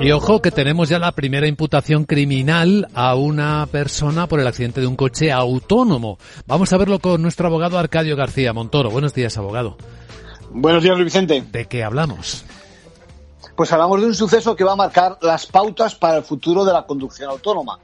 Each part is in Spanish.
Y ojo que tenemos ya la primera imputación criminal a una persona por el accidente de un coche autónomo. Vamos a verlo con nuestro abogado Arcadio García Montoro. Buenos días, abogado. Buenos días, Luis Vicente. ¿De qué hablamos? Pues hablamos de un suceso que va a marcar las pautas para el futuro de la conducción autónoma.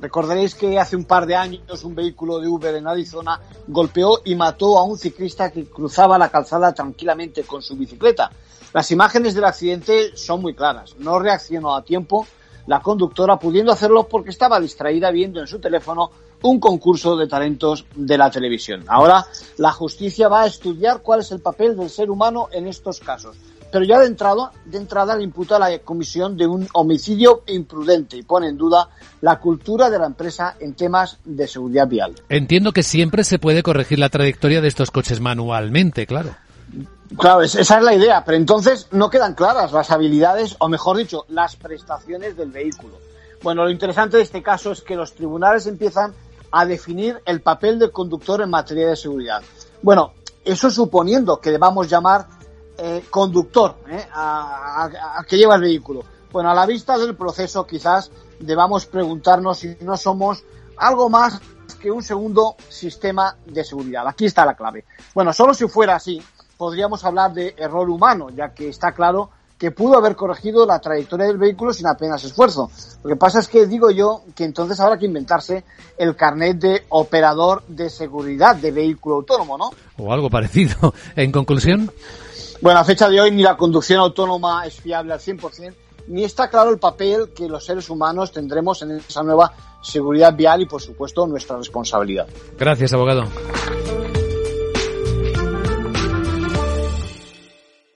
Recordaréis que hace un par de años un vehículo de Uber en Arizona golpeó y mató a un ciclista que cruzaba la calzada tranquilamente con su bicicleta. Las imágenes del accidente son muy claras. No reaccionó a tiempo la conductora pudiendo hacerlo porque estaba distraída viendo en su teléfono un concurso de talentos de la televisión. Ahora la justicia va a estudiar cuál es el papel del ser humano en estos casos. Pero ya de entrada, de entrada le imputa la comisión de un homicidio imprudente y pone en duda la cultura de la empresa en temas de seguridad vial. Entiendo que siempre se puede corregir la trayectoria de estos coches manualmente, claro. Claro, esa es la idea, pero entonces no quedan claras las habilidades, o mejor dicho, las prestaciones del vehículo. Bueno, lo interesante de este caso es que los tribunales empiezan a definir el papel del conductor en materia de seguridad. Bueno, eso suponiendo que debamos llamar eh, conductor eh, a, a, que lleva el vehículo. Bueno, a la vista del proceso quizás debamos preguntarnos si no somos algo más que un segundo sistema de seguridad. Aquí está la clave. Bueno, solo si fuera así, podríamos hablar de error humano, ya que está claro que pudo haber corregido la trayectoria del vehículo sin apenas esfuerzo. Lo que pasa es que digo yo que entonces habrá que inventarse el carnet de operador de seguridad de vehículo autónomo, ¿no? O algo parecido. En conclusión. Bueno, a fecha de hoy ni la conducción autónoma es fiable al 100%, ni está claro el papel que los seres humanos tendremos en esa nueva seguridad vial y, por supuesto, nuestra responsabilidad. Gracias, abogado.